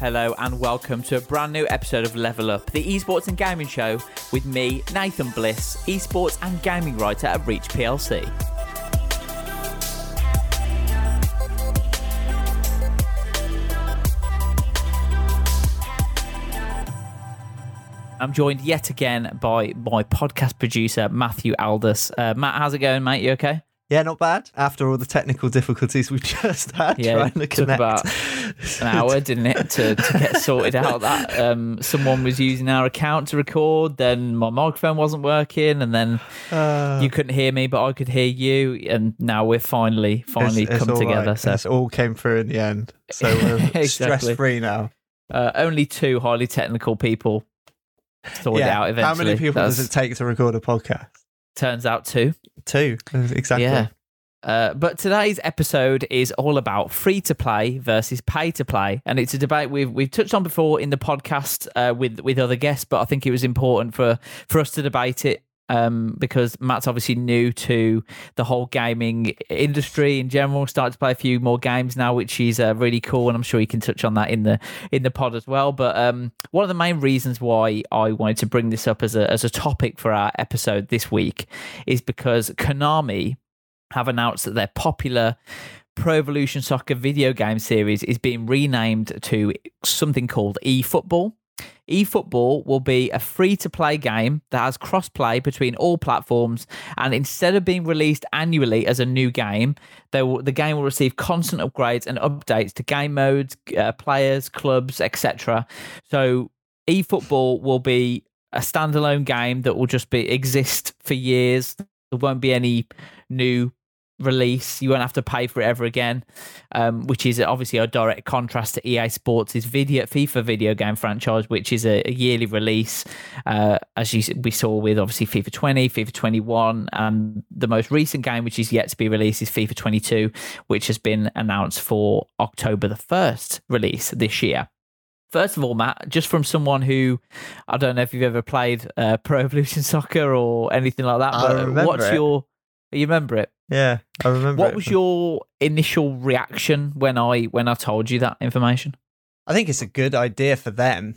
Hello and welcome to a brand new episode of Level Up, the esports and gaming show with me, Nathan Bliss, esports and gaming writer at Reach PLC. I'm joined yet again by my podcast producer, Matthew Aldous. Uh, Matt, how's it going, mate? You okay? Yeah, not bad. After all the technical difficulties we've just had Yeah, trying to it took connect. about an hour, didn't it, to, to get sorted out. That um, someone was using our account to record, then my microphone wasn't working, and then Uh, you couldn't hear me, but I could hear you, and now we're finally finally it's- it's come together. right. So It's all came through in the end. So we're Exactly. stress free now. uh, only two highly technical people sorted yeah. out eventually. How many people does it take to record a podcast? Turns out two. Two. Exactly. Yeah. Uh, but today's episode is all about free to play versus pay to play, and it's a debate we've we've touched on before in the podcast uh, with with other guests. But I think it was important for for us to debate it um, because Matt's obviously new to the whole gaming industry in general. Started to play a few more games now, which is uh, really cool, and I'm sure you can touch on that in the in the pod as well. But um, one of the main reasons why I wanted to bring this up as a as a topic for our episode this week is because Konami have announced that their popular Pro Evolution Soccer video game series is being renamed to something called eFootball. eFootball will be a free to play game that has cross play between all platforms, and instead of being released annually as a new game, will, the game will receive constant upgrades and updates to game modes, uh, players, clubs, etc. So, eFootball will be a standalone game that will just be exist for years. There won't be any new release. You won't have to pay for it ever again, um, which is obviously a direct contrast to EA Sports' video FIFA video game franchise, which is a, a yearly release, uh, as you, we saw with obviously FIFA 20, FIFA 21, and the most recent game, which is yet to be released, is FIFA 22, which has been announced for October the 1st release this year. First of all, Matt, just from someone who I don't know if you've ever played uh, Pro Evolution Soccer or anything like that, I but what's it. your you remember it? Yeah, I remember. What it. was your initial reaction when I when I told you that information? I think it's a good idea for them.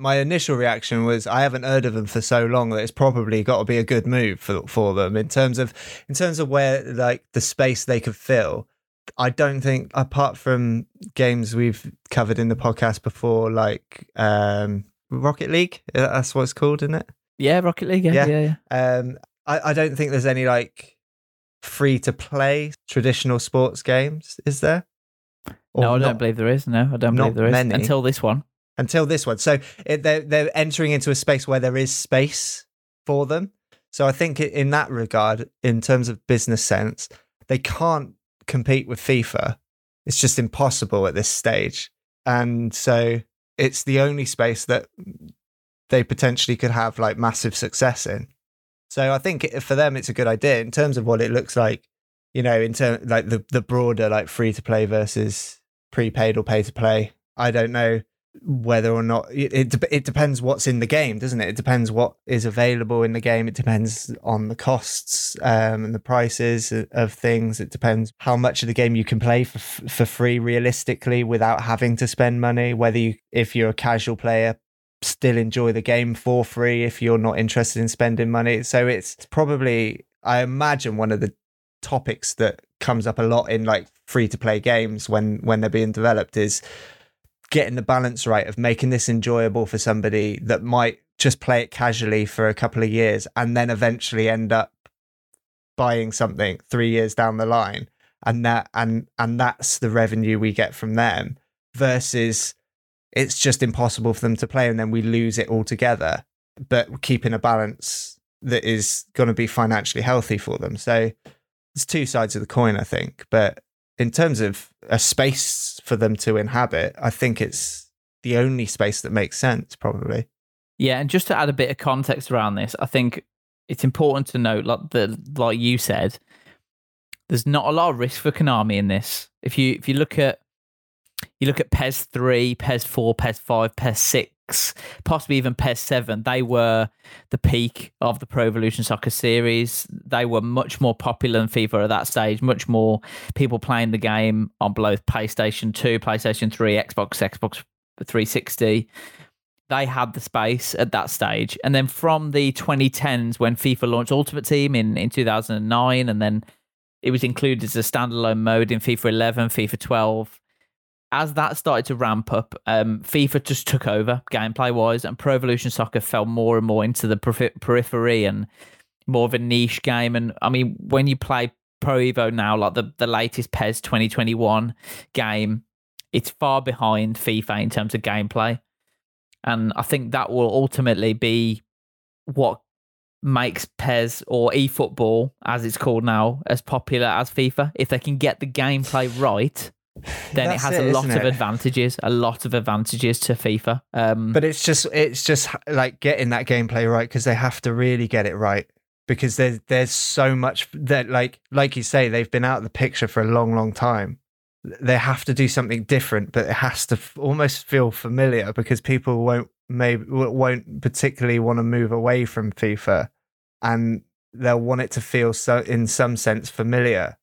My initial reaction was I haven't heard of them for so long that it's probably got to be a good move for for them in terms of in terms of where like the space they could fill. I don't think apart from games we've covered in the podcast before, like um, Rocket League, uh, that's what it's called, isn't it? Yeah, Rocket League. Yeah, Yeah. yeah, yeah. Um, I, I don't think there's any like free to play traditional sports games, is there? Or No, I don't not- believe there is. No, I don't believe there is many. until this one. until this one. So it, they're they're entering into a space where there is space for them. So I think in that regard, in terms of business sense, they can't compete with FIFA. It's just impossible at this stage, and so it's the only space that they potentially could have like massive success in. So I think for them, it's a good idea in terms of what it looks like. You know, in terms like the the broader like free to play versus prepaid or pay to play. I don't know whether or not it, it it depends what's in the game, doesn't it? It depends what is available in the game. It depends on the costs um, and the prices of- of things. It depends how much of the game you can play for for free realistically without having to spend money. Whether you, if you're a casual player, still enjoy the game for free if you're not interested in spending money. So it's probably, I imagine, one of the topics that comes up a lot in like free to play games when when they're being developed is getting the balance right of making this enjoyable for somebody that might just play it casually for a couple of years and then eventually end up buying something 3 years down the line and that and and that's the revenue we get from them versus it's just impossible for them to play and then we lose it altogether but keeping a balance that is going to be financially healthy for them so it's two sides of the coin i think but in terms of a space for them to inhabit i think it's the only space that makes sense, probably. Yeah, and just to add a bit of context around this, I think it's important to note, like the like you said, there's not a lot of risk for Konami in this. If you if you look at you look at PES three, PES four, PES five, PES six, possibly even PES seven, they were the peak of the Pro Evolution Soccer series. They were much more popular than FIFA at that stage. Much more people playing the game on both PlayStation two, PlayStation three, Xbox, Xbox 360 they had the space at that stage. And then from the 2010s, when FIFA launched Ultimate Team in, in 2009, and then it was included as a standalone mode in FIFA 11, FIFA 12. As that started to ramp up, um, FIFA just took over gameplay wise, and Pro Evolution Soccer fell more and more into the periphery and more of a niche game. And I mean, when you play Pro Evo now, like the, the latest PES 2021 game, it's far behind FIFA in terms of gameplay. And I think that will ultimately be what makes PES or eFootball, as it's called now, as popular as FIFA. If they can get the gameplay right, then it has it, a lot of advantages, a lot of advantages to FIFA. Um, but it's just it's just like getting that gameplay right because they have to really get it right because there's there's so much that like like you say they've been out of the picture for a long long time they have to do something different, but it has to f- almost feel familiar because people won't maybe won't particularly want to move away from FIFA, and they'll want it to feel so in some sense familiar.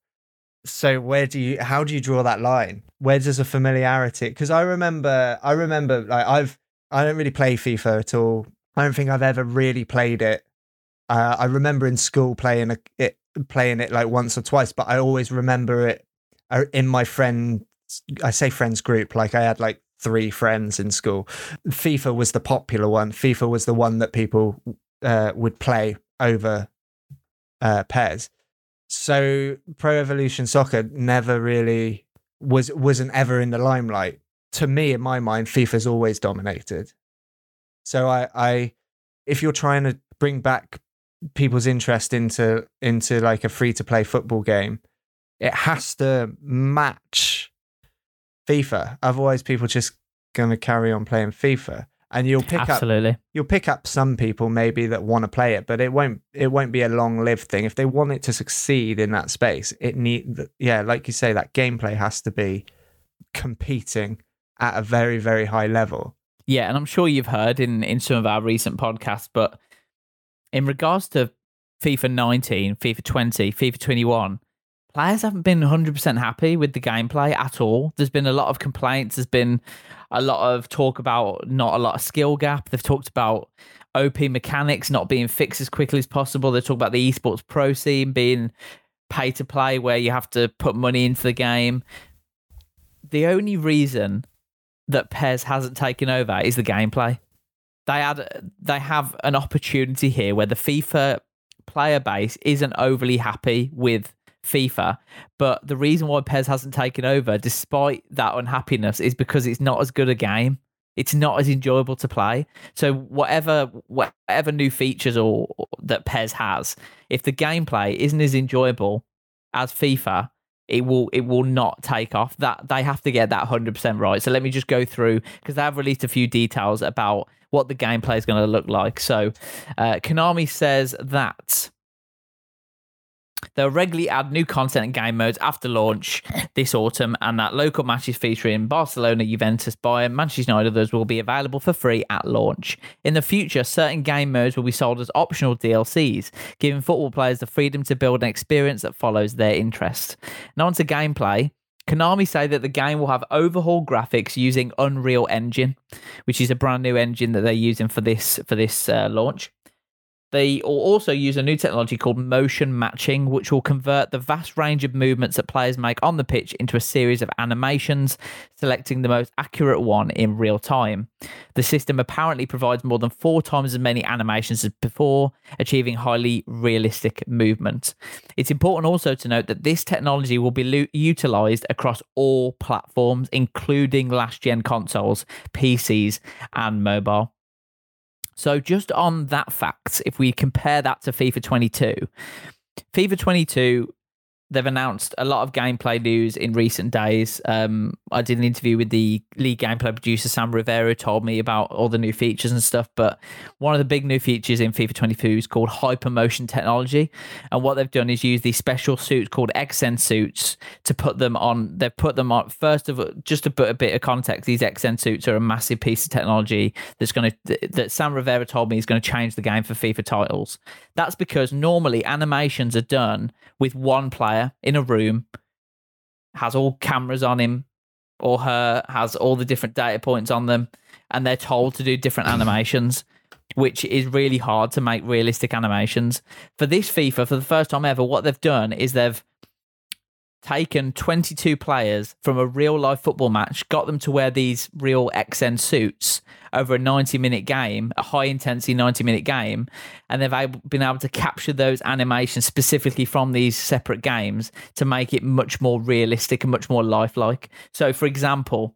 So where do you how do you draw that line? Where does a familiarity? Because I remember I remember like I've I don't really play FIFA at all. I don't think I've ever really played it. Uh, I remember in school playing a, it playing it like once or twice, but I always remember it in my friend, I say friends group, like I had like three friends in school. FIFA was the popular one. FIFA was the one that people uh, would play over uh, PES. So Pro Evolution Soccer never really was wasn't ever in the limelight. To me, in my mind, FIFA's always dominated. So I, I if you're trying to bring back people's interest into into like a free to play football game, it has to match FIFA. Otherwise, people just going to carry on playing FIFA. And you'll pick Absolutely. up you'll pick up some people maybe that want to play it, but it won't it won't be a long lived thing. If they want it to succeed in that space, it need yeah, like you say, that gameplay has to be competing at a very very high level. Yeah, and I'm sure you've heard in in some of our recent podcasts, but in regards to FIFA 19, FIFA 20, FIFA 21, players haven't been 100% happy with the gameplay at all. There's been a lot of complaints. There's been a lot of talk about not a lot of skill gap. They've talked about OP mechanics not being fixed as quickly as possible. They talk about the esports pro scene being pay to play, where you have to put money into the game. The only reason that PES hasn't taken over is the gameplay. They had they have an opportunity here where the FIFA player base isn't overly happy with FIFA. But the reason why PES hasn't taken over, despite that unhappiness, is because it's not as good a game. It's not as enjoyable to play. So whatever whatever new features or, or that PES has, if the gameplay isn't as enjoyable as FIFA, it will it will not take off. That they have to get that hundred percent right. So let me just go through because they have released a few details about what the gameplay is going to look like. So uh, Konami says that They'll regularly add new content and game modes after launch this autumn, and that local matches featuring Barcelona, Juventus, Bayern, Manchester United, others will be available for free at launch. In the future, certain game modes will be sold as optional DLCs, giving football players the freedom to build an experience that follows their interest. Now, onto gameplay. Konami say that the game will have overhauled graphics using Unreal Engine, which is a brand new engine that they're using for this for this uh, launch. They will also use a new technology called motion matching, which will convert the vast range of movements that players make on the pitch into a series of animations, selecting the most accurate one in real time. The system apparently provides more than four times as many animations as before, achieving highly realistic movement. It's important also to note that this technology will be lo- utilized across all platforms, including last gen consoles, PCs, and mobile. So, just on that fact, if we compare that to FIFA 22, FIFA 22 they've announced a lot of gameplay news in recent days. Um, I did an interview with the lead gameplay producer Sam Rivera, told me about all the new features and stuff. But one of the big new features in FIFA 22 is called hyper motion technology, and what they've done is use these special suits called Xsens suits to put them on. They've put them on. First of all, just to put a bit of context, these Xsens suits are a massive piece of technology that's going to that Sam Rivera told me is going to change the game for FIFA titles. That's because normally animations are done with one player in a room, has all cameras on him or her, has all the different data points on them, and they're told to do different animations, which is really hard to make realistic animations. For this FIFA, for the first time ever, what they've done is they've taken 22 players from a real life football match, got them to wear these real Xsens suits over a 90 minute game, a high intensity 90 minute game, and they've been able to capture those animations specifically from these separate games to make it much more realistic and much more lifelike. So, for example,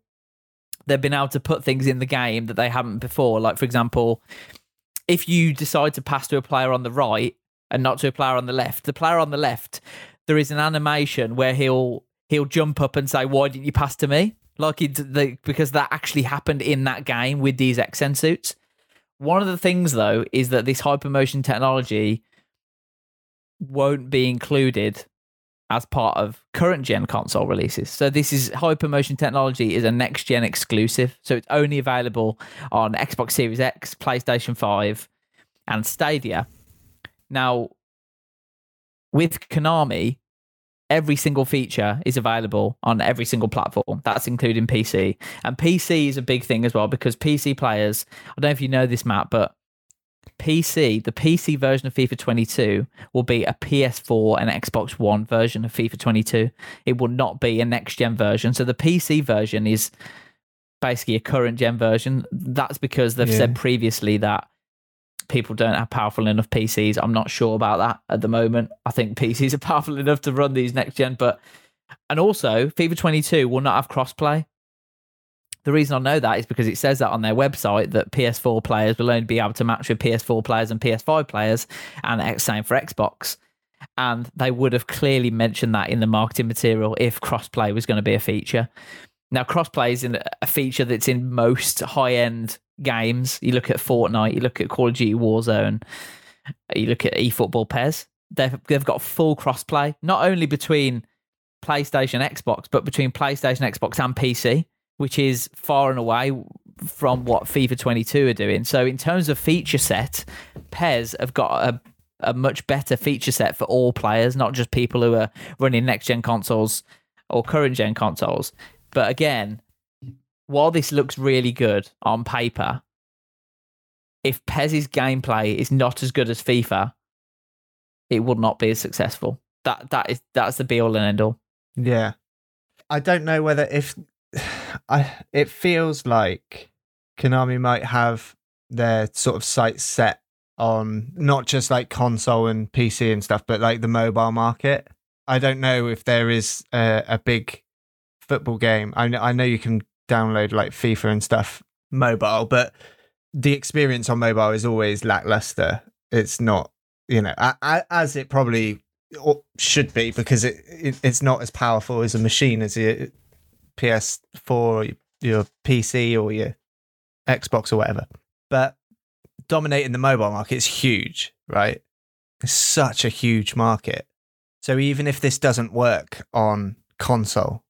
they've been able to put things in the game that they haven't before. Like, for example, if you decide to pass to a player on the right and not to a player on the left, the player on the left there is an animation where he'll he'll jump up and say, "Why didn't you pass to me?" Like it's the, because that actually happened in that game with these Xsens suits. One of the things though is that this hypermotion technology won't be included as part of current gen console releases. So this is hypermotion technology is a next gen exclusive. So it's only available on Xbox Series X, PlayStation 5 and Stadia. Now with Konami, every single feature is available on every single platform. That's including PC. And PC is a big thing as well because PC players, I don't know if you know this, Matt, but PC, the PC version of FIFA 22 will be a PS4 and Xbox One version of FIFA 22. It will not be a next gen version. So the PC version is basically a current gen version. That's because they've yeah. said previously that people don't have powerful enough PCs. I'm not sure about that at the moment. I think PCs are powerful enough to run these next gen, but and also FIFA 22 will not have crossplay. The reason I know that is because it says that on their website that PS4 players will only be able to match with PS4 players and PS5 players, and same for Xbox. And they would have clearly mentioned that in the marketing material if crossplay was going to be a feature. Now, crossplay is a feature that's in most high end games. You look at Fortnite, you look at Call of Duty Warzone, you look at eFootball PES. They've they've got full crossplay, not only between PlayStation, Xbox, but between PlayStation, Xbox, and PC, which is far and away from what FIFA 22 are doing. So, in terms of feature set, PES have got a a much better feature set for all players, not just people who are running next gen consoles or current gen consoles. But again, while this looks really good on paper, if PES's gameplay is not as good as FIFA, it will not be as successful. That that is that's the be all and end all. Yeah. I don't know whether if I it feels like Konami might have their sort of sights set on not just like console and PC and stuff, but like the mobile market. I don't know if there is a, a big football game. I know, I know you can download like FIFA and stuff mobile, but the experience on mobile is always lackluster. It's not, you know, as it probably should be because it, it it's not as powerful as a machine as your PS4 or your PC or your Xbox or whatever. But dominating the mobile market is huge, right? It's such a huge market. So even if this doesn't work on console,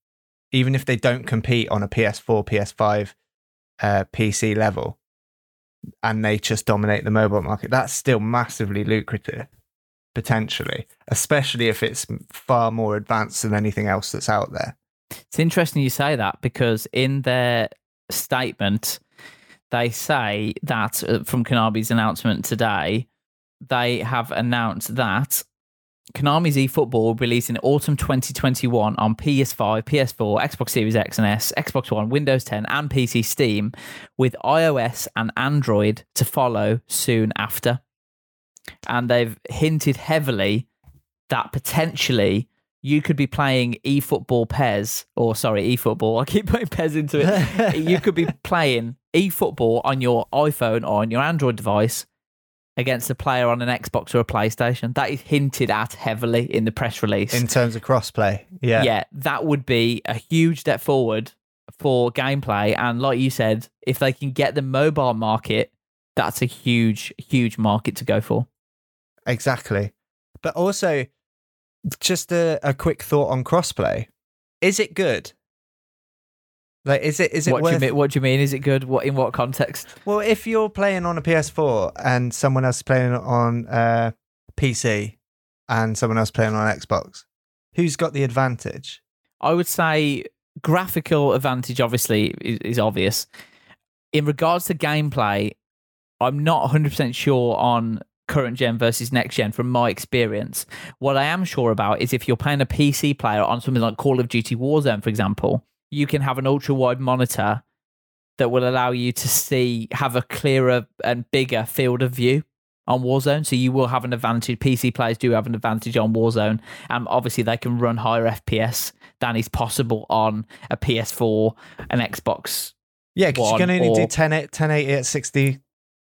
even if they don't compete on a PS4, PS5, uh, PC level, and they just dominate the mobile market, that's still massively lucrative, potentially, especially if it's far more advanced than anything else that's out there. It's interesting you say that because in their statement, they say that uh, from Konami's announcement today, they have announced that Konami's eFootball will be released in autumn 2021 on PS5, PS4, Xbox Series X and S, Xbox One, Windows 10, and PC Steam, with iOS and Android to follow soon after. And they've hinted heavily that potentially you could be playing eFootball PES, or sorry, eFootball. I keep putting PES into it. you could be playing eFootball on your iPhone or on your Android device against a player on an Xbox or a PlayStation. That is hinted at heavily in the press release. In terms of crossplay, yeah, yeah, that would be a huge step forward for gameplay. And like you said, if they can get the mobile market, that's a huge, huge market to go for. exactly. But also, just a, a quick thought on crossplay: is it good? Like, is it is it What do, you mean, what do you mean? Is it good? What in what context? Well, if you're playing on a PS4 and someone else is playing on uh, PC and someone else playing on Xbox, who's got the advantage? I would say graphical advantage obviously is, is obvious. In regards to gameplay, I'm not 100% sure on current gen versus next gen from my experience. What I am sure about is if you're playing a PC player on something like Call of Duty Warzone, for example, you can have an ultra wide monitor that will allow you to see, have a clearer and bigger field of view on Warzone. So you will have an advantage. PC players do have an advantage on Warzone. And obviously, they can run higher FPS than is possible on a PS4, an Xbox. Yeah, because you can only do or- 10, 1080 at 60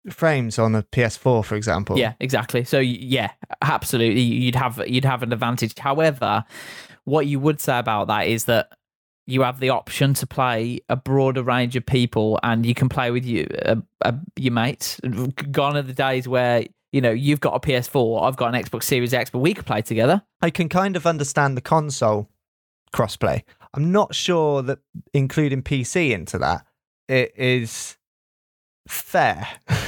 frames on a PS4, for example. Yeah, exactly. So yeah, absolutely, you'd have you'd have an advantage. However, what you would say about that is that you have the option to play a broader range of people, and you can play with you uh, uh, your mates. Gone are the days where you know you've got a PS4, I've got an Xbox Series X, but we could play together. I can kind of understand the console crossplay. I'm not sure that including PC into that it is fair.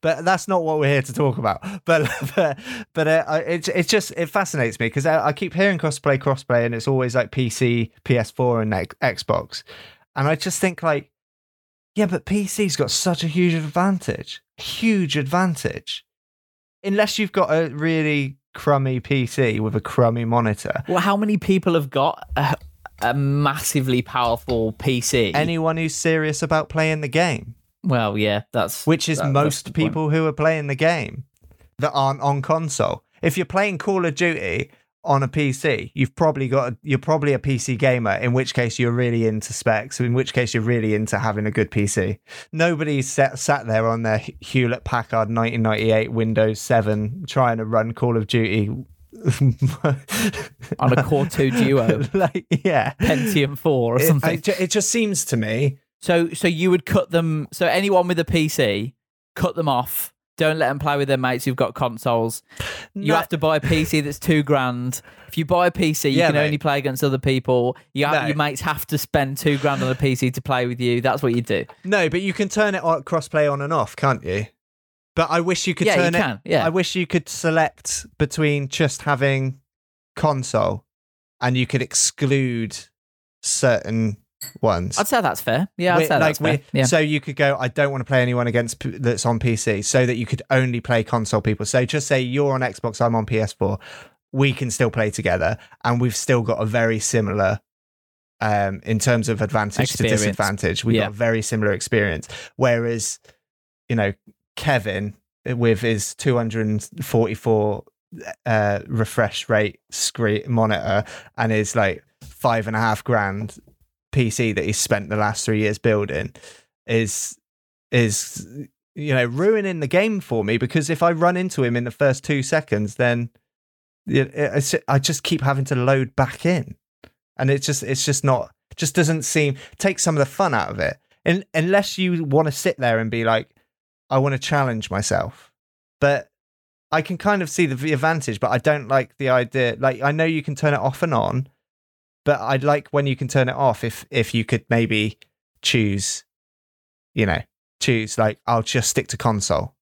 but that's not what we're here to talk about. But but, but uh, I- it it just it fascinates me because I, I keep hearing crossplay crossplay and it's always like PC, PS4 and Xbox. And I just think like yeah, but PC's got such a huge advantage. Huge advantage. Unless you've got a really crummy PC with a crummy monitor. Well, how many people have got a, a massively powerful PC? Anyone who's serious about playing the game, well, yeah, that's which is that- most the point. people who are playing the game that aren't on console. If you're playing Call of Duty on a PC, you've probably got a, you're probably a PC gamer. In which case, you're really into specs. In which case, you're really into having a good PC. Nobody's sat, sat there on their Hewlett Packard 1998 Windows 7 trying to run Call of Duty on a Core 2 Duo, like, yeah. Pentium 4 or It, something. I it just seems to me So so you would cut them. So anyone with a PC, cut them off. Don't let them play with their mates who've got consoles. You No- have to buy a PC that's two grand. If you buy a PC, you Yeah, can mate. only play against other people. You have, No. Your mates have to spend two grand on a PC to play with you. That's what you do. No, but you can turn it on crossplay on and off, can't you? But I wish you could Yeah, you it. can, yeah. I wish you could select between just having console and you could exclude certain ones. I'd say that's fair. Yeah, I'd We- say that's fair. Yeah. So you could go. I don't want to play anyone against p- that's on PC, so that you could only play console people. So just say you're on Xbox, I'm on PS4. We can still play together, and we've still got a very similar, um, in terms of advantage Experience. to disadvantage. We've Yeah. got a very similar experience. Whereas, you know, Kevin with his 244 uh, refresh rate screen monitor and his like five and a half grand PC that he's spent the last three years building is is you know ruining the game for me because if I run into him in the first two seconds, then it, it's, I just keep having to load back in, and it's just it's just not just doesn't seem take some of the fun out of it. And unless you want to sit there and be like, I want to challenge myself, but I can kind of see the advantage, but I don't like the idea. Like I know you can turn it off and on, but I'd like when you can turn it off. If if you could maybe choose, you know, choose like I'll just stick to console,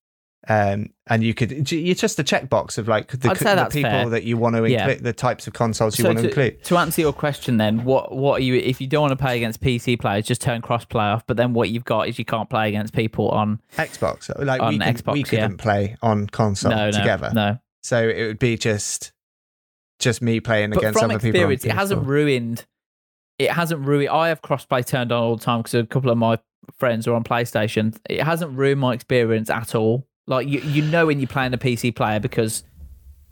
um, and you could you're just a checkbox of like the, the people fair. that you want to Yeah. include, the types of consoles you So want to to, include. to answer your question, then what what are you? If you don't want to play against PC players, just turn crossplay off. But then what you've got is you can't play against people on Xbox, like we, can, Xbox, we yeah. couldn't play on console no no together, no. so it would be just just me playing But against from other people. experience, it hasn't PS4. ruined. It hasn't ruined. I have crossplay turned on all the time because a couple of my friends are on PlayStation. It hasn't ruined my experience at all. Like you, you know when you're playing a PC player because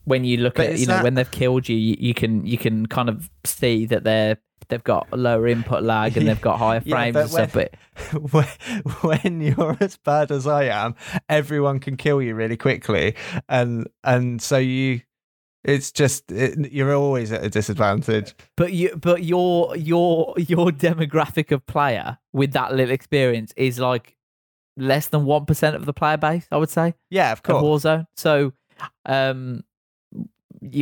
when you look But at you know that- when they've killed you, you, you can you can kind of see that they're they've got lower input lag and they've got higher Yeah, frames but and stuff. But when, when you're as bad as I am, everyone can kill you really quickly, and and so you, it's just it, you're always at a disadvantage. but you but your your your demographic of player with that little experience is like less than one percent of the player base. I would say Yeah, of course. Warzone. So, um,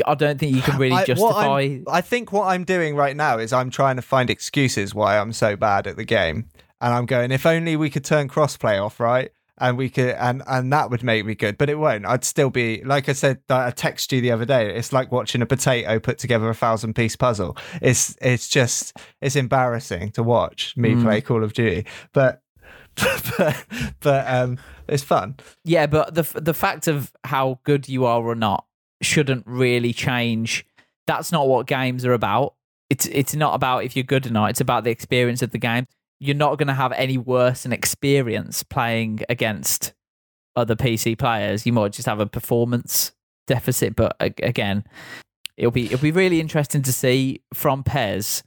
I don't think you can really I- justify. I think what I'm doing right now is I'm trying to find excuses why I'm so bad at the game, and I'm going, if only we could turn crossplay off, right? And we could, and and that would make me good, but it won't. I'd still be like I said. I texted you the other day. It's like watching a potato put together a thousand piece puzzle. It's it's just it's embarrassing to watch me Mm. play Call of Duty, but but but um, it's fun. Yeah, but the the fact of how good you are or not shouldn't really change. That's not what games are about. It's it's not about if you're good or not. It's about the experience of the game. You're not going to have any worse an experience playing against other PC players. You might just have a performance deficit. But again, it'll be it'll be really interesting to see from PES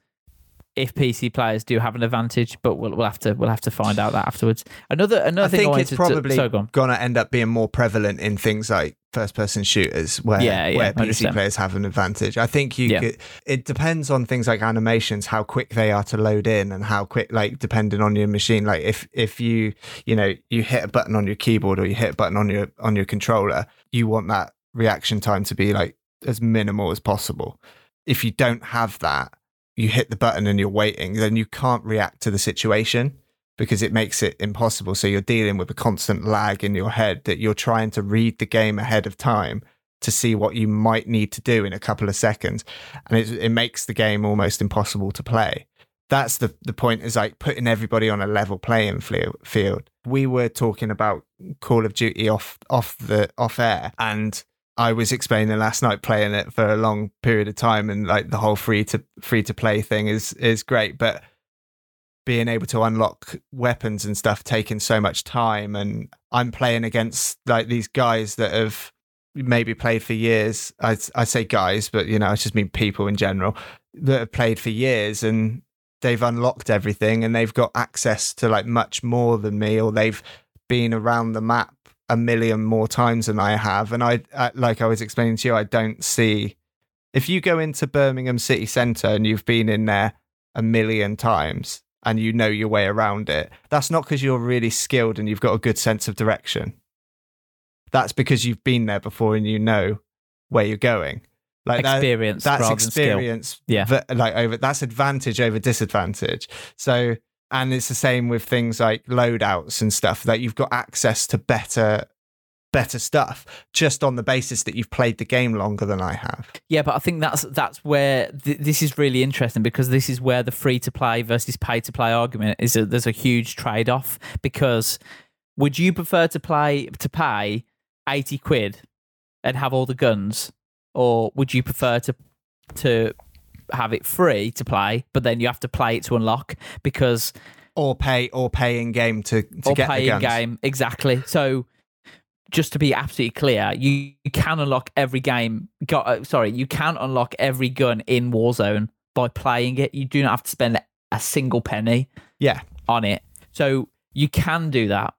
if PC players do have an advantage. But we'll we'll have to we'll have to find out that afterwards. Another another I thing I think wanted it's to- probably so go going to end up being more prevalent in things like first-person shooters, where Yeah, yeah, where PC players have an advantage. I think you Yeah. could. It depends on things like animations, how quick they are to load in, and how quick, like depending on your machine. Like if if you you know you hit a button on your keyboard or you hit a button on your on your controller, you want that reaction time to be like as minimal as possible. If you don't have that, you hit the button and you're waiting, then you can't react to the situation because it makes it impossible. So you're dealing with a constant lag in your head that you're trying to read the game ahead of time to see what you might need to do in a couple of seconds. And it, it makes the game almost impossible to play. That's the, the point is like putting everybody on a level playing field. We were talking about Call of Duty off off the off air and I was explaining last night playing it for a long period of time and like the whole free to free to play thing is is great but being able to unlock weapons and stuff taking so much time and I'm playing against like these guys that have maybe played for years. I I say guys but you know I just mean people in general that have played for years and they've unlocked everything and they've got access to like much more than me or they've been around the map a million more times than I have and I, I like I was explaining to you I don't see if you go into Birmingham city centre and you've been in there a million times and you know your way around it, that's not because you're really skilled and you've got a good sense of direction. That's because you've been there before and you know where you're going. Like that- experience that's than skill. experience. Yeah. v- like over that's advantage over disadvantage. So, and it's the same with things like loadouts and stuff that you've got access to better, better stuff just on the basis that you've played the game longer than I have. Yeah, but I think that's that's where th- this is really interesting because this is where the free to play versus pay to play argument is. A, there's a huge trade off because would you prefer to play to pay eighty quid and have all the guns, or would you prefer to to have it free to play, but then you have to play it to unlock because Or pay, or pay in game to to or get pay the in game exactly. So just to be absolutely clear, you, you can unlock every game. Got uh, sorry, you can unlock every gun in Warzone by playing it. You do not have to spend a single penny Yeah, on it. So you can do that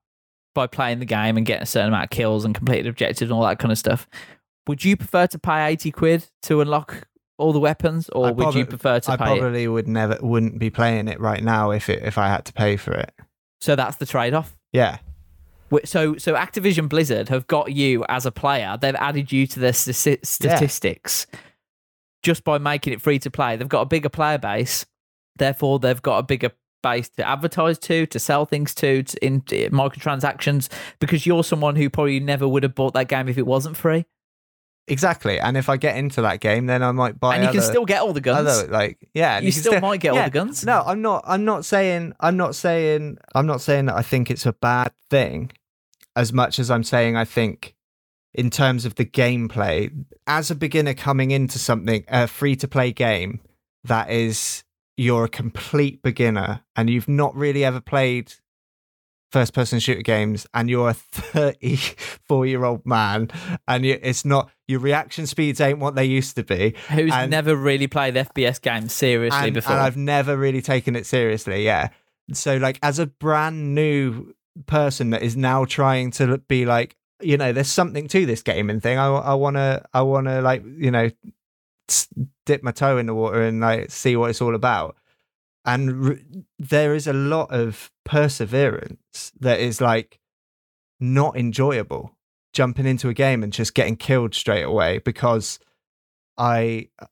by playing the game and getting a certain amount of kills and completed objectives and all that kind of stuff. Would you prefer to pay eighty quid to unlock all the weapons, or I would you prefer to I pay? it? probably would never, wouldn't be playing it right now if it if I had to pay for it. So that's the trade off. Yeah, So, so Activision Blizzard have got you as a player. They've added you to their sti- statistics just by making it free to play. They've got a bigger player base, therefore they've got a bigger base to advertise to, to sell things to, to in in microtransactions. Because you're someone who probably never would have bought that game if it wasn't free, exactly. And if I get into that game, then I might buy. and you can still get all the guns. Other, like yeah, and you can still might get all the guns. No, I'm not. I'm not saying. I'm not saying. I'm not saying that I think it's a bad thing, as much as I'm saying I think, in terms of the gameplay, as a beginner coming into something a free to play game that is you're a complete beginner and you've not really ever played first person shooter games and you're a 34 year old man and you, it's not your reaction speeds ain't what they used to be Who's and- never really played FPS games seriously and, before? and I've never really taken it seriously. Yeah. So like as a brand new person that is now trying to be like, you know, there's something to this gaming thing. I I want to I want to like you know dip my toe in the water and like see what it's all about. And r- there is a lot of perseverance that is like not enjoyable. Jumping into a game and just getting killed straight away because I uh,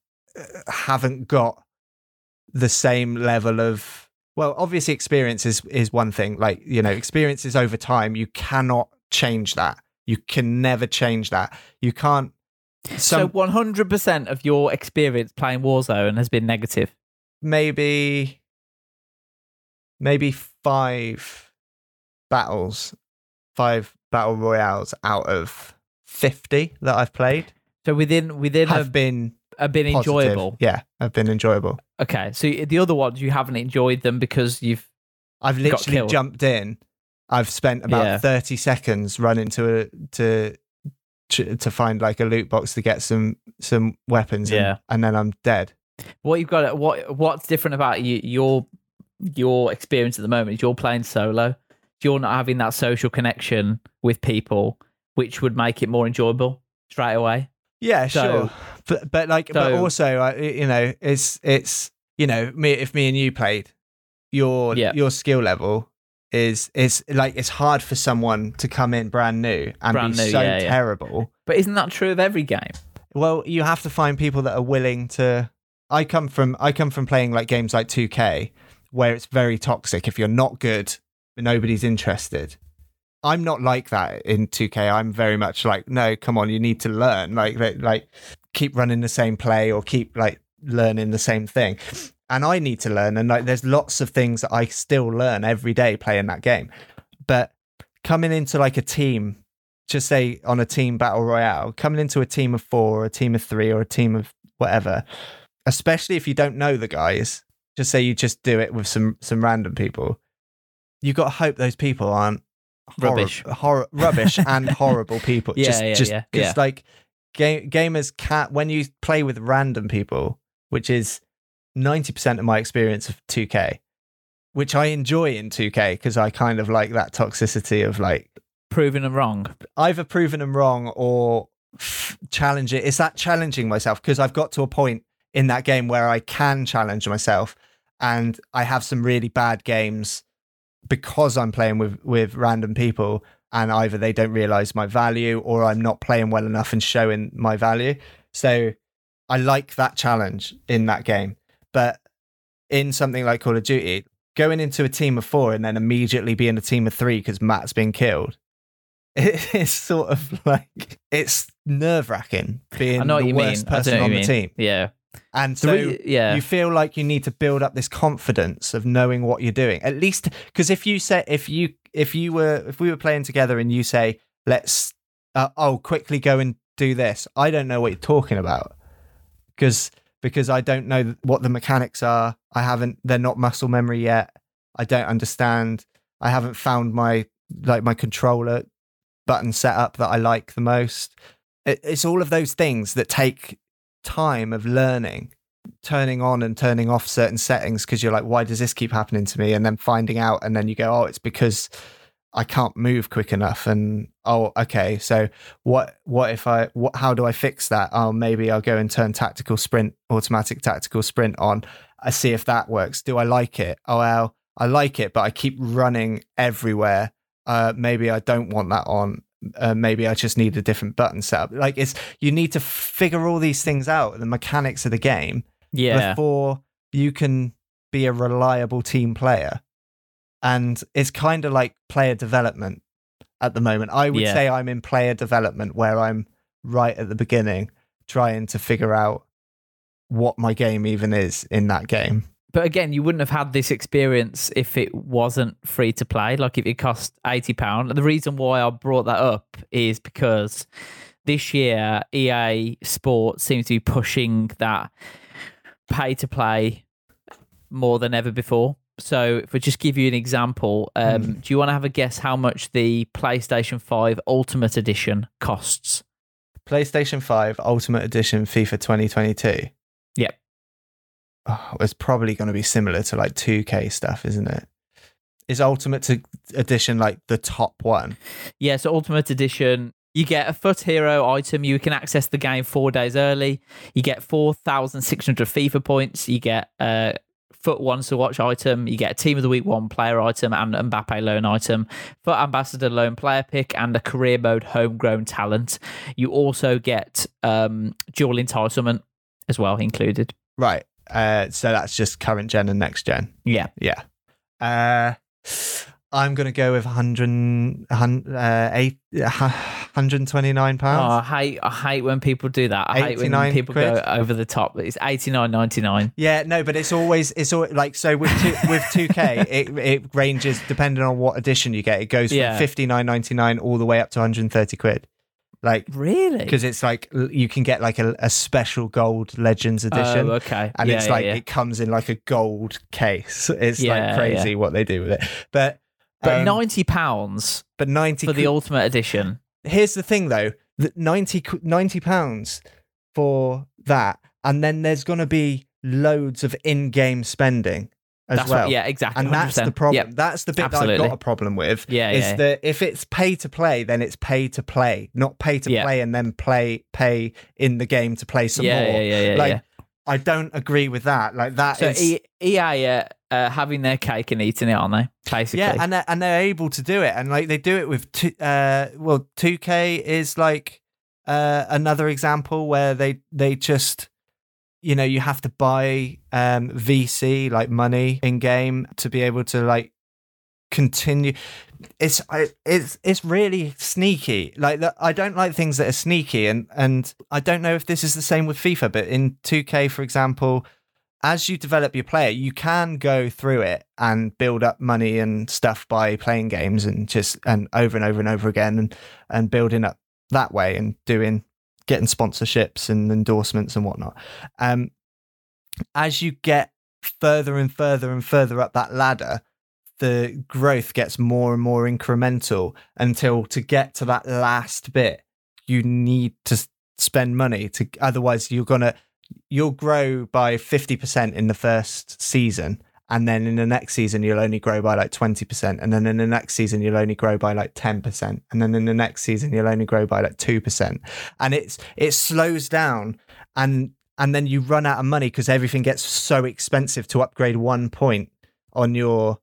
haven't got the same level of well obviously experience is is one thing like you know experiences over time. You cannot change that. You can never change that. You can't so 100% of your experience playing Warzone has been negative. maybe maybe five battles five battle royales out of 50 that i've played So within within have have, been have been positive. enjoyable. yeah have been enjoyable Okay, so the other ones you haven't enjoyed them because you've I've literally jumped in. I've spent about Yeah. 30 seconds running to a, to to find like a loot box to get some some weapons and, Yeah. and then I'm dead. what you've got. What what's different about you, your your experience at the moment is you're playing solo. You're not having that social connection with people, which would make it more enjoyable straight away. Yeah, So- sure. But but like but also you know it's it's you know me if me and you played your Yeah. your skill level is is like it's hard for someone to come in brand new and Brand be new, so yeah, yeah. terrible. But isn't that true of every game? Well, you have to find people that are willing to. I come from I come from playing like games like 2K, where it's very toxic. If you're not good, nobody's interested. I'm not like that in 2K. I'm very much like, no, come on, you need to learn. Like, like, like keep running the same play or keep like learning the same thing. And I need to learn. And like, there's lots of things that I still learn every day playing that game. But coming into like a team just say on a team battle royale, coming into a team of four or a team of three or a team of whatever, especially if you don't know the guys, just say you just do it with some some random people. you've got to hope those people aren't horri- Rubbish. hor- rubbish and horrible people. Yeah, just, yeah, just yeah, because yeah. like ga- gamers can't when you play with random people, which is ninety percent of my experience of two K, which I enjoy in two K because I kind of like that toxicity of like Proving them wrong. either proving them wrong or f- challenge it. It's that challenging myself because I've got to a point in that game where I can challenge myself, and I have some really bad games because I'm playing with with random people, and either they don't realize my value or I'm not playing well enough and showing my value. So I like that challenge in that game, but in something like Call of Duty. Going into a team of four and then immediately being a team of three because Matt's been killed it's sort of like it's nerve wracking being I know what the mean. worst I person on the mean. team. Yeah. And So yeah. you feel like you need to build up this confidence of knowing what you're doing. At least because if you say if you if you were if we were playing together and you say let's uh, oh quickly go and do this, I don't know what you're talking about because because I don't know what the mechanics are. I haven't they're not muscle memory yet. I don't understand. I haven't found my like my controller button setup that I like the most. It, it's all of those things that take time of learning, turning on and turning off certain settings because you're like, why does this keep happening to me? And then finding out, and then you go, oh, it's because I can't move quick enough. And oh, okay, so what? What if I? What? How do I fix that? Oh, maybe I'll go and turn tactical sprint, automatic tactical sprint on. I see if that works. Do I like it? Oh well, I like it, but I keep running everywhere. Uh, maybe I don't want that on. Uh, maybe I just need a different button setup. Like it's you need to figure all these things out, the mechanics of the game, Yeah. before you can be a reliable team player. And it's kind of like player development at the moment. I would Yeah. say I'm in player development where I'm right at the beginning trying to figure out what my game even is in that game. But again, you wouldn't have had this experience if it wasn't free to play. Like if it cost eighty pound. The reason why I brought that up is because this year EA Sports seems to be pushing that pay to play more than ever before. So, if I just give you an example, um, Hmm. do you want to have a guess how much the PlayStation 5 Ultimate Edition costs? PlayStation 5 Ultimate Edition FIFA 2022. Yep. Oh, it's probably going to be similar to like 2K stuff, isn't it? Is Ultimate Edition like the top one? Yeah, so Ultimate Edition, you get a FUT Hero item. You can access the game four days early. You get 4,600 FIFA points. You get a FUT Ones to Watch item. You get a Team of the Week one player item and an Mbappe loan item. FUT Ambassador loan player pick and a career mode homegrown talent. You also get um, dual entitlement as well included. Right. Uh, so that's just current gen and next gen. Yeah. Yeah. Uh, I'm going to go with 100, hun- uh, eight, 129 Oh, pounds. I hate I hate when people do that. I hate when 89 people go quid? over the top. It's eighty nine ninety nine. Yeah, no, but it's always it's always like so with two, with 2K it it ranges depending on what edition you get. It goes from Yeah. 59.99 all the way up to 130 quid. Like Really? because it's like you can get like a, a special gold legends edition Oh, okay. and Yeah, it's yeah, like yeah. it comes in like a gold case. It's like crazy what they do with it. But But um, ninety pounds but 90 for the ultimate edition. here's the thing though that 90 90 pounds for that and then there's going to be loads of in-game spending as That's well what, yeah, exactly. and that's the problem Yep. that's the bit that i've got a problem with Yeah, is yeah. that if it's pay to play then it's pay to play not pay to Yeah. play and then play pay in the game to play some yeah, more yeah, yeah, yeah, like yeah. i don't agree with that like that So is- E- EA are uh, having their cake and eating it, aren't they? Basically. Yeah, and they're, and they're able to do it, and like they do it with two. Uh, well, two K is like uh, another example where they they just, you know, you have to buy um, VC like money in game to be able to like continue. It's it's it's really sneaky. Like I don't like things that are sneaky, and and I don't know if this is the same with FIFA, but in two K, for example as you develop your player, you can go through it and build up money and stuff by playing games and just and over and over and over again and and building up that way and doing getting sponsorships and endorsements and whatnot. Um, as you get further and further and further up that ladder, the growth gets more and more incremental until to get to that last bit, you need to spend money to otherwise you're gonna you'll grow by 50% in the first season and then in the next season you'll only grow by like 20% and then in the next season you'll only grow by like 10% and then in the next season you'll only grow by like 2% and it's it slows down. And and then you run out of money because everything gets so expensive to upgrade one point on your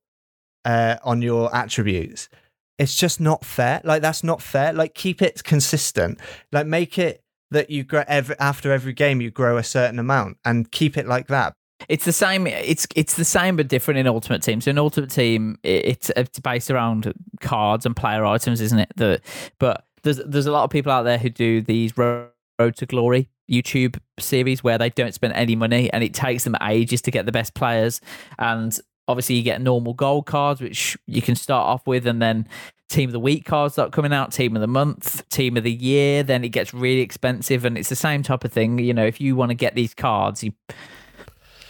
uh on your attributes. It's just not fair. Like that's not fair. Like keep it consistent. Like make it that you grow every after every game you grow a certain amount and keep it like that It's the same. It's it's the same but different in Ultimate Team. So in Ultimate Team, it- it's it's based around cards and player items, isn't it? The but there's there's a lot of people out there who do these Road to Glory YouTube series where they don't spend any money and it takes them ages to get the best players. And obviously, you get normal gold cards, which you can start off with, and then team of the week cards start coming out, team of the month, team of the year. Then it gets really expensive, and it's the same type of thing. You know, if you want to get these cards, you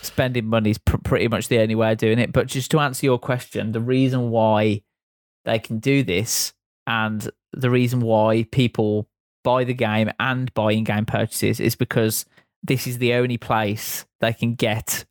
spending money is pr- pretty much the only way of doing it. But just to answer your question, the reason why they can do this and the reason why people buy the game and buy in-game purchases is because this is the only place they can get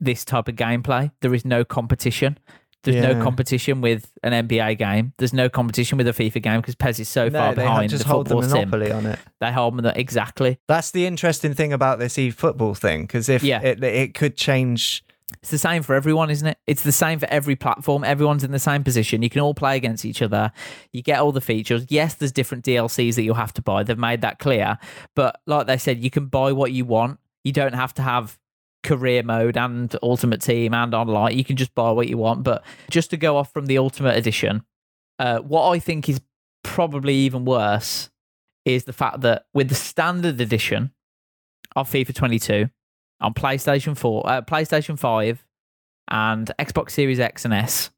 this type of gameplay. There is no competition. There's no competition with an NBA game. There's no competition with a FIFA game because PES is so far they behind just the hold the football sim. on it They hold them exactly. that's the interesting thing about this e-football thing because if Yeah. it, it could change It's the same for everyone, isn't it? It's the same for every platform. Everyone's in the same position. You can all play against each other. You get all the features. Yes, there's different DLCs that you'll have to buy. They've made that clear. But like they said, you can buy what you want. You don't have to have career mode and ultimate team and online. You can just buy what you want. But just to go off from the ultimate edition, uh, what I think is probably even worse is the fact that with the standard edition of FIFA 22 on PlayStation 4, uh, PlayStation 5, and Xbox Series X and S,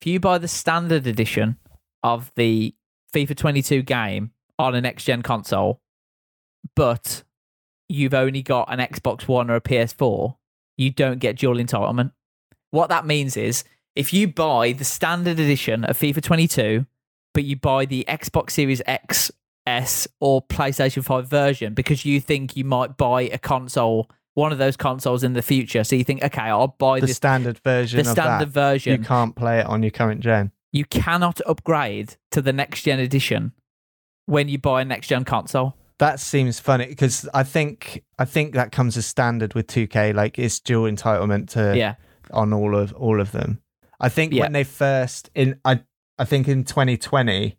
if you buy the standard edition of the FIFA 22 game on a next gen console, but you've only got an Xbox One or a PS4, you don't get dual entitlement. What that means is if you buy the standard edition of FIFA 22, but you buy the Xbox Series X, S, or PlayStation 5 version because you think you might buy a console, one of those consoles in the future. So you think, okay, I'll buy The this standard version the of standard that. version. You can't play it on your current gen. you cannot upgrade to the next gen edition when you buy a next gen console. That seems funny because I think I think that comes as standard with 2K. Like it's dual entitlement to yeah. on all of all of them. I think Yeah. when they first in I I think in 2020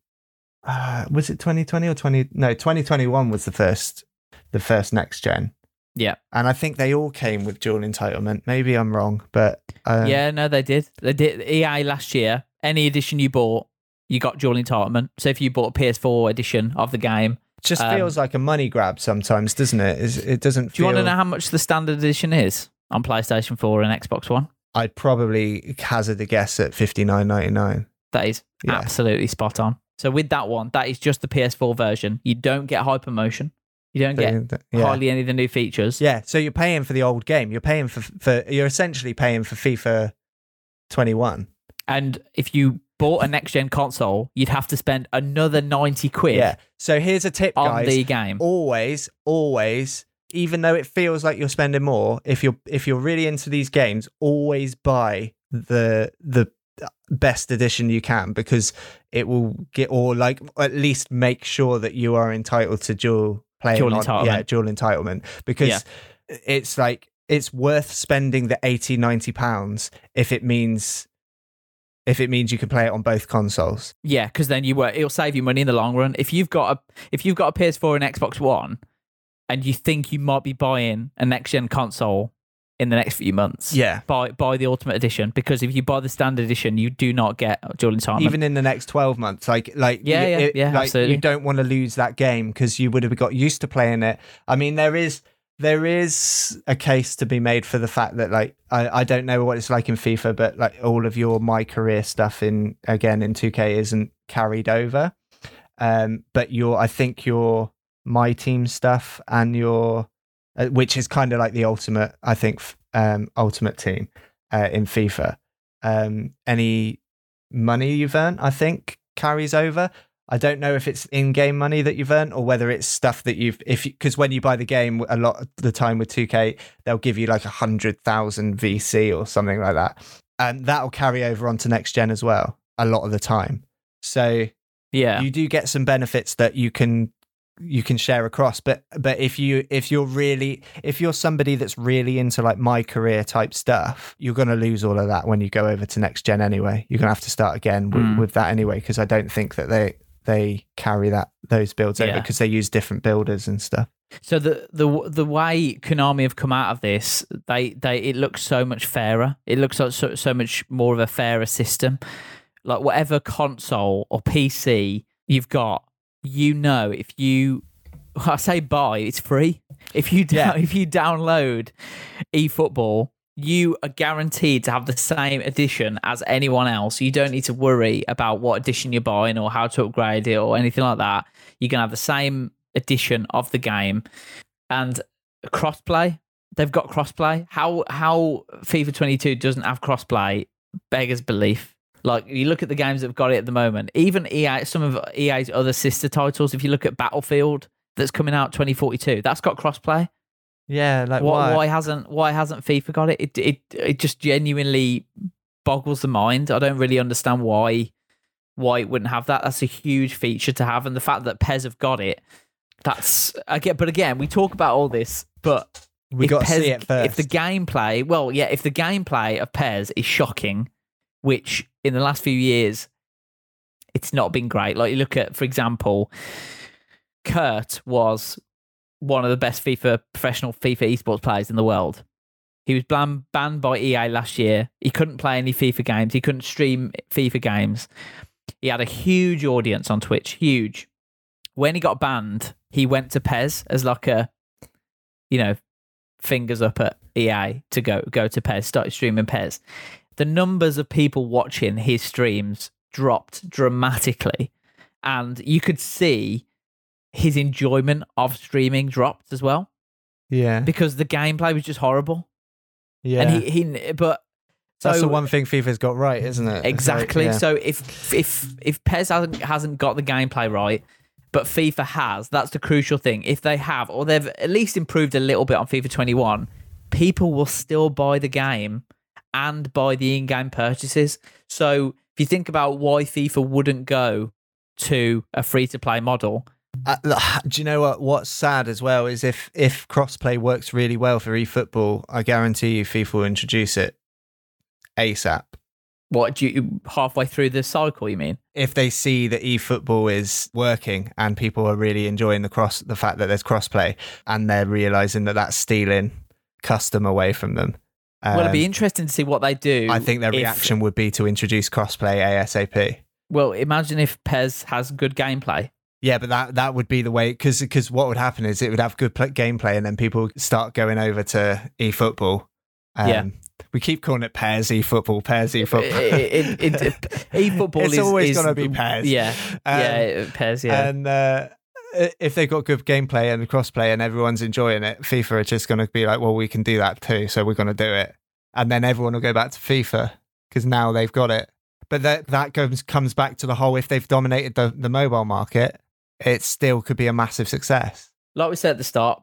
uh, was it 2020 or 20 no 2021 was the first the first next gen. Yeah. And I think they all came with dual entitlement. Maybe I'm wrong, but um, yeah, no, they did. They did. EA last year, any edition you bought, you got dual entitlement. So if you bought a PS4 edition of the game, just um, feels like a money grab sometimes, doesn't it? Is it doesn't do you want to know how much the standard edition is on PlayStation 4 and Xbox One? I'd probably hazard a guess at 59.99. That is Yeah. absolutely spot on. So with that one, that is just the PS4 version. You don't get hypermotion. You don't get the- yeah. hardly any of the new features. Yeah, so you're paying for the old game. You're paying for for you're essentially paying for FIFA 21. And if you bought a next gen console, you'd have to spend another 90 quid Yeah. So here's a tip, on guys. the game. Always, always, even though it feels like you're spending more, if you're if you're really into these games, always buy the the best edition you can because it will get or like at least make sure that you are entitled to dual playing Dual on- entitlement. yeah dual entitlement because Yeah. it's like it's worth spending the 80 90 pounds if it means if it means you can play it on both consoles Yeah, because then you work. It'll save you money in the long run. If you've got a if you've got a PS4 and Xbox One, and you think you might be buying a next gen console in the next few months, Yeah. buy buy the Ultimate Edition because if you buy the Standard Edition, you do not get dual entitlement. even in the next 12 months like like Yeah, yeah, it- yeah, like absolutely. you don't want to lose that game because you would have got used to playing it i mean there is there is a case to be made for the fact that like I, I don't know what it's like in FIFA, but like all of your my career stuff in again in 2K isn't carried over. Um, but your I think your my team stuff and your uh, which is kind of like the ultimate I think um ultimate team uh, in FIFA. Um, any money you've earned I think carries over. I don't know if it's in-game money that you've earned or whether it's stuff that you've if because when you buy the game a lot of the time with 2K they'll give you like a hundred thousand VC or something like that, and that'll carry over onto next gen as well a lot of the time. So yeah, you do get some benefits that you can you can share across but but if you if you're really if you're somebody that's really into like my career type stuff you're going to lose all of that when you go over to next gen anyway you're going to have to start again with, Mm. with that anyway because i don't think that they they carry that those builds over because they use different builders and stuff So the the the way Konami have come out of this, they they it looks so much fairer. It looks like so, so much more of a fairer system. Like whatever console or PC you've got, you know if you I say buy, it's free. If you down, Yeah. if you download eFootball, you are guaranteed to have the same edition as anyone else. You don't need to worry about what edition you're buying or how to upgrade it or anything like that. You're gonna have the same edition of the game and crossplay. They've got crossplay. How how FIFA 22 doesn't have crossplay beggars belief. Like you look at the games that have got it at the moment. Even EA, some of EA's other sister titles. If you look at Battlefield, that's coming out 2042, that's got crossplay. Yeah like Why, why, why hasn't Why hasn't FIFA got it? It it it just genuinely boggles the mind. I don't really understand why why it wouldn't have that. That's a huge feature to have, and the fact that PES have got it, that's again. But again, we talk about all this, but we got to PES- see it first If the gameplay, well, yeah, if the gameplay of PES is shocking, which in the last few years, it's not been great. Like you look at, for example, Kurt was one of the best FIFA professional FIFA esports players in the world. He was ban- banned by EA last year. He couldn't play any FIFA games. He couldn't stream FIFA games. He had a huge audience on Twitch, huge. When he got banned, he went to PES as like a, you know, fingers up at EA to go go to PES, started streaming PES. The numbers of people watching his streams dropped dramatically, and you could see his enjoyment of streaming dropped as well yeah because the gameplay was just horrible. yeah And he, he but That's the one thing FIFA's got right, isn't it? It's like, Exactly. yeah. So if if if PES hasn't hasn't got the gameplay right, but FIFA has, that's the crucial thing. If they have, or they've at least improved a little bit on FIFA 21, people will still buy the game and buy the in-game purchases. So if you think about why FIFA wouldn't go to a free-to-play model, Uh, do you know what? What's sad as well is if if crossplay works really well for eFootball, I guarantee you FIFA will introduce it ASAP. what do you halfway through the cycle? You mean? If they see that eFootball is working and people are really enjoying the cross, the fact that there's crossplay, and they're realizing that that's stealing custom away from them. well, it'd be um, interesting to see what they do. I think their if- reaction would be to introduce crossplay ASAP. Well, imagine if PES has good gameplay. Yeah, but that that would be the way because because what would happen is it would have good pl- gameplay and then people start going over to eFootball. Um, Yeah. we keep calling it PES eFootball, PES eFootball. it, it, it, e-football It's is always gonna be PES. Yeah, Um, yeah, PES. Yeah, And uh, if they've got good gameplay and crossplay and everyone's enjoying it, FIFA are just going to be like, well, we can do that too, so we're going to do it, and then everyone will go back to FIFA because now they've got it. But that that comes comes back to the whole if they've dominated the, the mobile market, it still could be a massive success. like we said at the start,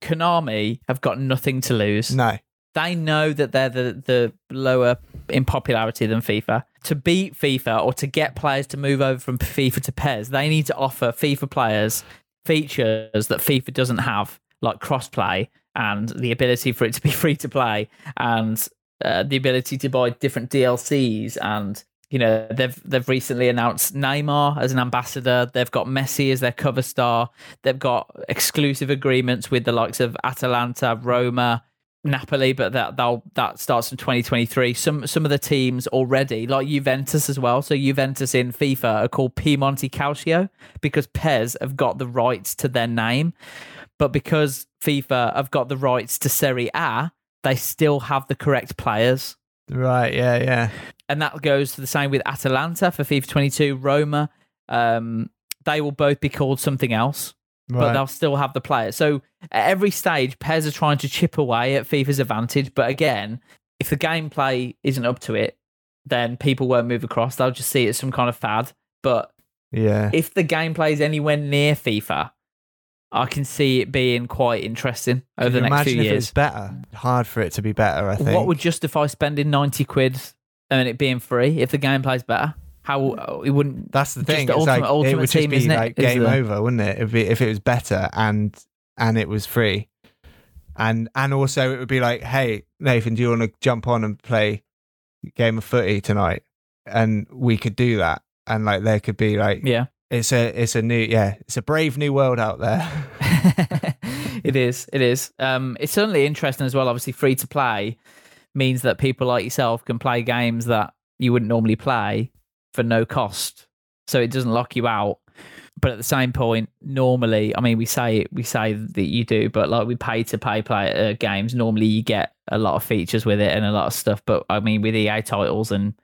Konami have got nothing to lose. No, They know that they're the the lower in popularity than FIFA. To beat FIFA or to get players to move over from FIFA to PES, they need to offer FIFA players features that FIFA doesn't have, like crossplay and the ability for it to be free to play and uh, the ability to buy different DLCs and you know they've they've recently announced Neymar as an ambassador. They've got Messi as their cover star. They've got exclusive agreements with the likes of Atalanta, Roma, Napoli, but that that starts in 2023. Some some of the teams already, like Juventus as well. So Juventus in FIFA are called Piemonte Calcio because PES have got the rights to their name, but because FIFA have got the rights to Serie A, they still have the correct players. Right? Yeah, yeah. And that goes to the same with Atalanta for FIFA 22, Roma. Um, they will both be called something else but they'll still have the players. So at every stage, PES are trying to chip away at FIFA's advantage. But again, if the gameplay isn't up to it, then people won't move across. They'll just see it as some kind of fad. But yeah. if the gameplay is anywhere near FIFA, I can see it being quite interesting over Can the next imagine few if it years. was better? Hard for it to be better, I think. What would justify spending 90 quid and it being free if the gameplay's better? How it wouldn't. That's the just thing. the it's ultimate- like, ultimate it would just team, be isn't it? like game over, wouldn't it? If it, if it was better and and it was free, and and also it would be like, hey Nathan, do you want to jump on and play game of footy tonight? And we could do that, and like there could be like, Yeah. It's a it's a new yeah, it's a brave new world out there. it is. It is. Um, it's certainly interesting as well. Obviously, free to play means that people like yourself can play games that you wouldn't normally play for no cost. So it doesn't lock you out. But at the same point, normally, I mean, we say we say that you do, but like we pay to pay play uh, games. Normally, you get a lot of features with it and a lot of stuff. But I mean, with EA titles and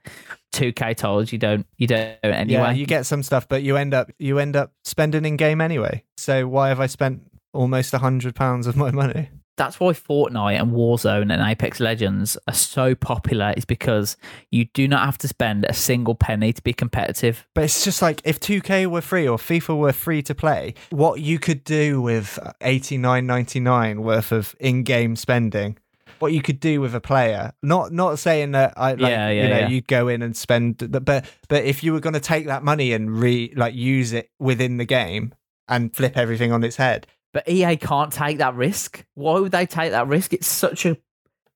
2K titles, you don't you don't anyway. Yeah, you get some stuff, but you end up you end up spending in game anyway. So why have I spent almost a hundred pounds of my money? that's why Fortnite and Warzone and Apex Legends are so popular is because you do not have to spend a single penny to be competitive. But it's just like if 2K were free or FIFA were free to play, what you could do with 89.99 worth of in-game spending, what you could do with a player. Not not saying that I like Yeah, yeah, you know yeah. you'd go in and spend but but if you were going to take that money and re like use it within the game and flip everything on its head. But EA can't take that risk. Why would they take that risk? It's such a,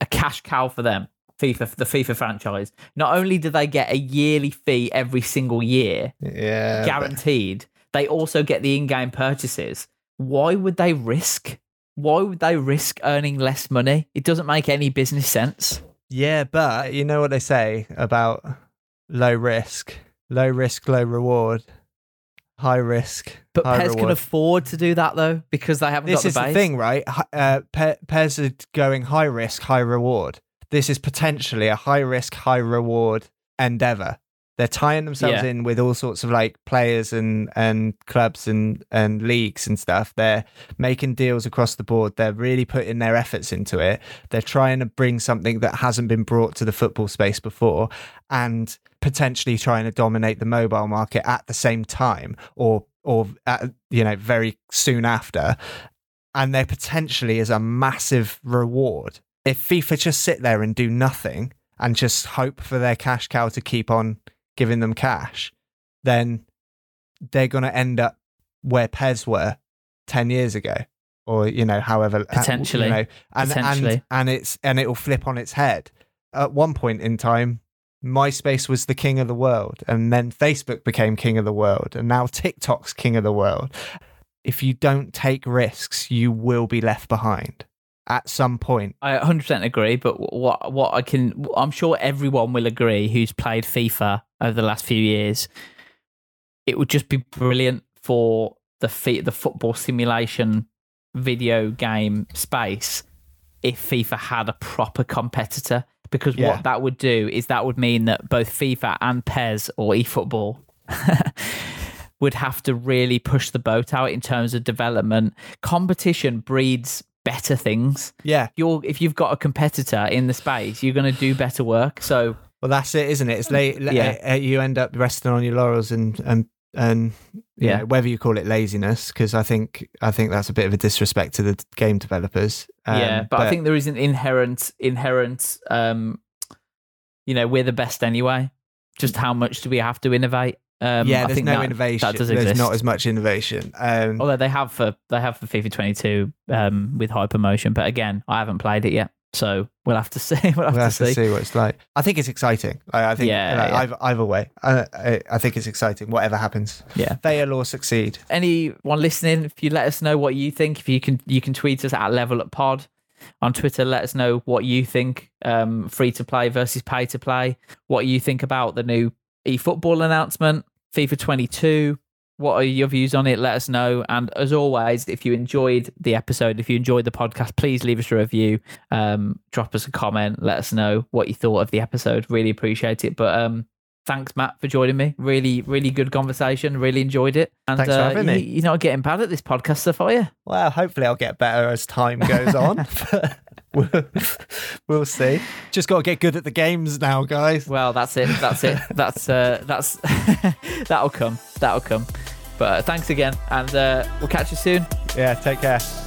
a cash cow for them. FIFA, the FIFA franchise. Not only do they get a yearly fee every single year, Yeah. guaranteed, they also get the in-game purchases. Why would they risk? Why would they risk earning less money? It doesn't make any business sense. Yeah, but you know what they say about low risk, low risk, low reward, high risk, But high PES can afford to do that though because they haven't This got the is the thing, right? Uh, Pe- PES are going high risk, high reward. This is potentially a high risk, high reward endeavor. They're tying themselves Yeah. in with all sorts of like players and and clubs and and leagues and stuff. They're making deals across the board. They're really putting their efforts into it. They're trying to bring something that hasn't been brought to the football space before and potentially trying to dominate the mobile market at the same time or or at, you know very soon after and there potentially is a massive reward if FIFA just sit there and do nothing and just hope for their cash cow to keep on giving them cash, then they're going to end up where PES were 10 years ago or you know however uh, Potentially. you know and Potentially. and and it's and it will flip on its head at one point in time MySpace was the king of the world and then Facebook became king of the world and now TikTok's king of the world if you don't take risks you will be left behind at some point I 100% agree, but what what I can I'm sure everyone will agree who's played FIFA over the last few years. It would just be brilliant for the the football simulation video game space if FIFA had a proper competitor because Yeah. what that would do is that would mean that both FIFA and PES or eFootball would have to really push the boat out in terms of development. Competition breeds better things yeah you're if you've got a competitor in the space, you're going to do better work. So Well, that's it, isn't it? It's late. Yeah. uh, you end up resting on your laurels and and and Yeah. know, whether you call it laziness, because I think I think that's a bit of a disrespect to the game developers. Um, yeah, but, I think there is an inherent inherent um you know, we're the best anyway. Just how much do we have to innovate? Um yeah, I there's think no that, innovation. That there's not as much innovation. Um, Although they have for they have for FIFA 22 um with hypermotion, but again, I haven't played it yet. So we'll have to see. We'll have, we'll have to, see. to see what it's like. I think it's exciting. I, I think Yeah, yeah. Either, either way, I, I, I think it's exciting. Whatever happens, Yeah. fail or succeed. anyone listening, if you let us know what you think, if you can, you can tweet us at Level Up Pod on Twitter. Let us know what you think. Um, free to play versus pay to play. What you think about the new eFootball announcement, FIFA 22. What are your views on it? Let us know. And as always, if you enjoyed the episode, if you enjoyed the podcast, please leave us a review. Um, drop us a comment. Let us know what you thought of the episode. Really appreciate it. But um, thanks, Matt, for joining me. Really, really good conversation. Really enjoyed it. And Thanks for uh, having you, me. You're not getting bad at this podcast stuff, are you? Well, hopefully I'll get better as time goes on. we'll, we'll see. Just got to get good at the games now, guys. Well, that's it. That's it. That's uh, that's that'll come. That'll come. But uh, thanks again, and uh, we'll catch you soon. Yeah, take care.